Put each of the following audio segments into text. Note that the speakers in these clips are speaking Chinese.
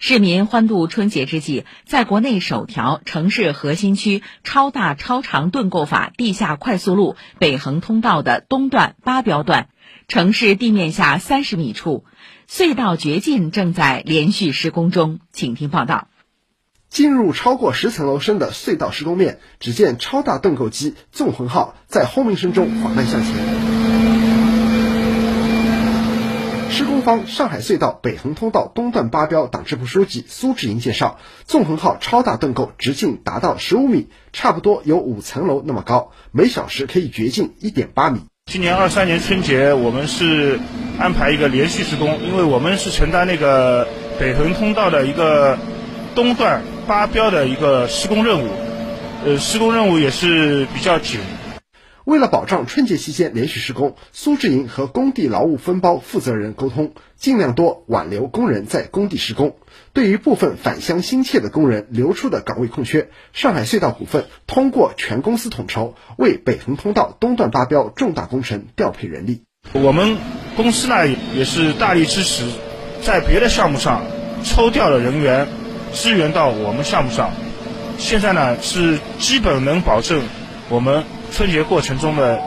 市民欢度春节之际，在国内首条城市核心区超大超长盾构法地下快速路北横通道的东段八标段，城市地面下三十米处，隧道掘进正在连续施工中。请听报道。进入超过十层楼深的隧道施工面，只见超大盾构机“纵横号”在轰鸣声中缓慢向前。施工方上海隧道北横通道东段八标党支部书记苏志银介绍，纵横号超大盾构直径达到十五米，差不多有五层楼那么高，每小时可以掘进一点八米。今年二三年春节，我们是安排一个连续施工，因为我们是承担那个北横通道的一个东段八标的一个施工任务，呃，施工任务也是比较紧。为了保障春节期间连续施工，苏志银和工地劳务分包负责人沟通，尽量多挽留工人在工地施工。对于部分返乡心切的工人流出的岗位空缺，上海隧道股份通过全公司统筹，为北横通道东段八标重大工程调配人力。我们公司呢也是大力支持，在别的项目上抽调的人员支援到我们项目上。现在呢是基本能保证我们。春节过程中的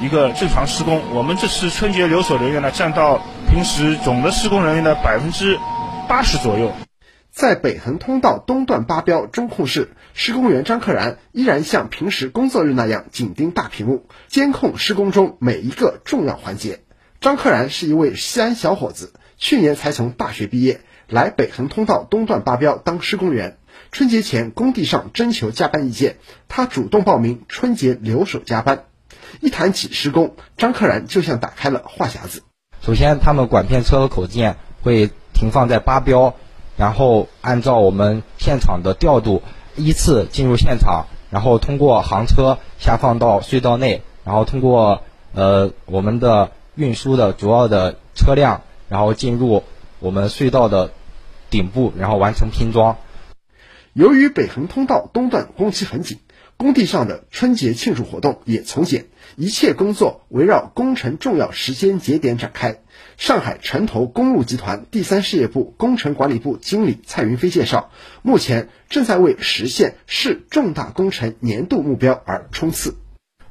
一个正常施工，我们这次春节留守人员呢，占到平时总的施工人员的百分之八十左右。在北横通道东段八标中控室，施工员张克然依然像平时工作日那样紧盯大屏幕，监控施工中每一个重要环节。张克然是一位西安小伙子，去年才从大学毕业，来北横通道东段八标当施工员。春节前工地上征求加班意见，他主动报名春节留守加班。一谈起施工，张克然就像打开了话匣子。首先，他们管片车和口件会停放在八标，然后按照我们现场的调度依次进入现场，然后通过行车下放到隧道内，然后通过呃我们的运输的主要的车辆，然后进入我们隧道的顶部，然后完成拼装。由于北横通道东段工期很紧，工地上的春节庆祝活动也从简，一切工作围绕工程重要时间节点展开。上海城投公路集团第三事业部工程管理部经理蔡云飞介绍，目前正在为实现市重大工程年度目标而冲刺。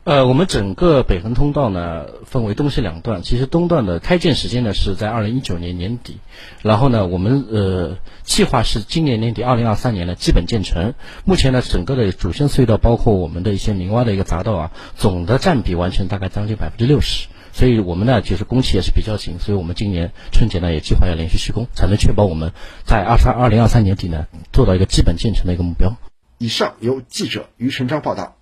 呃，我们整个北横通道呢分为东西两段，其实东段的开建时间呢是在二零一九年年底，然后呢我们呃计划是今年年底二零二三年呢基本建成。目前呢整个的主线隧道包括我们的一些明挖的一个匝道啊，总的占比完成大概将近百分之六十，所以我们呢就是工期也是比较紧，所以我们今年春节呢也计划要连续施工，才能确保我们在二三二零二三年底呢做到一个基本建成的一个目标。以上由记者于成章报道。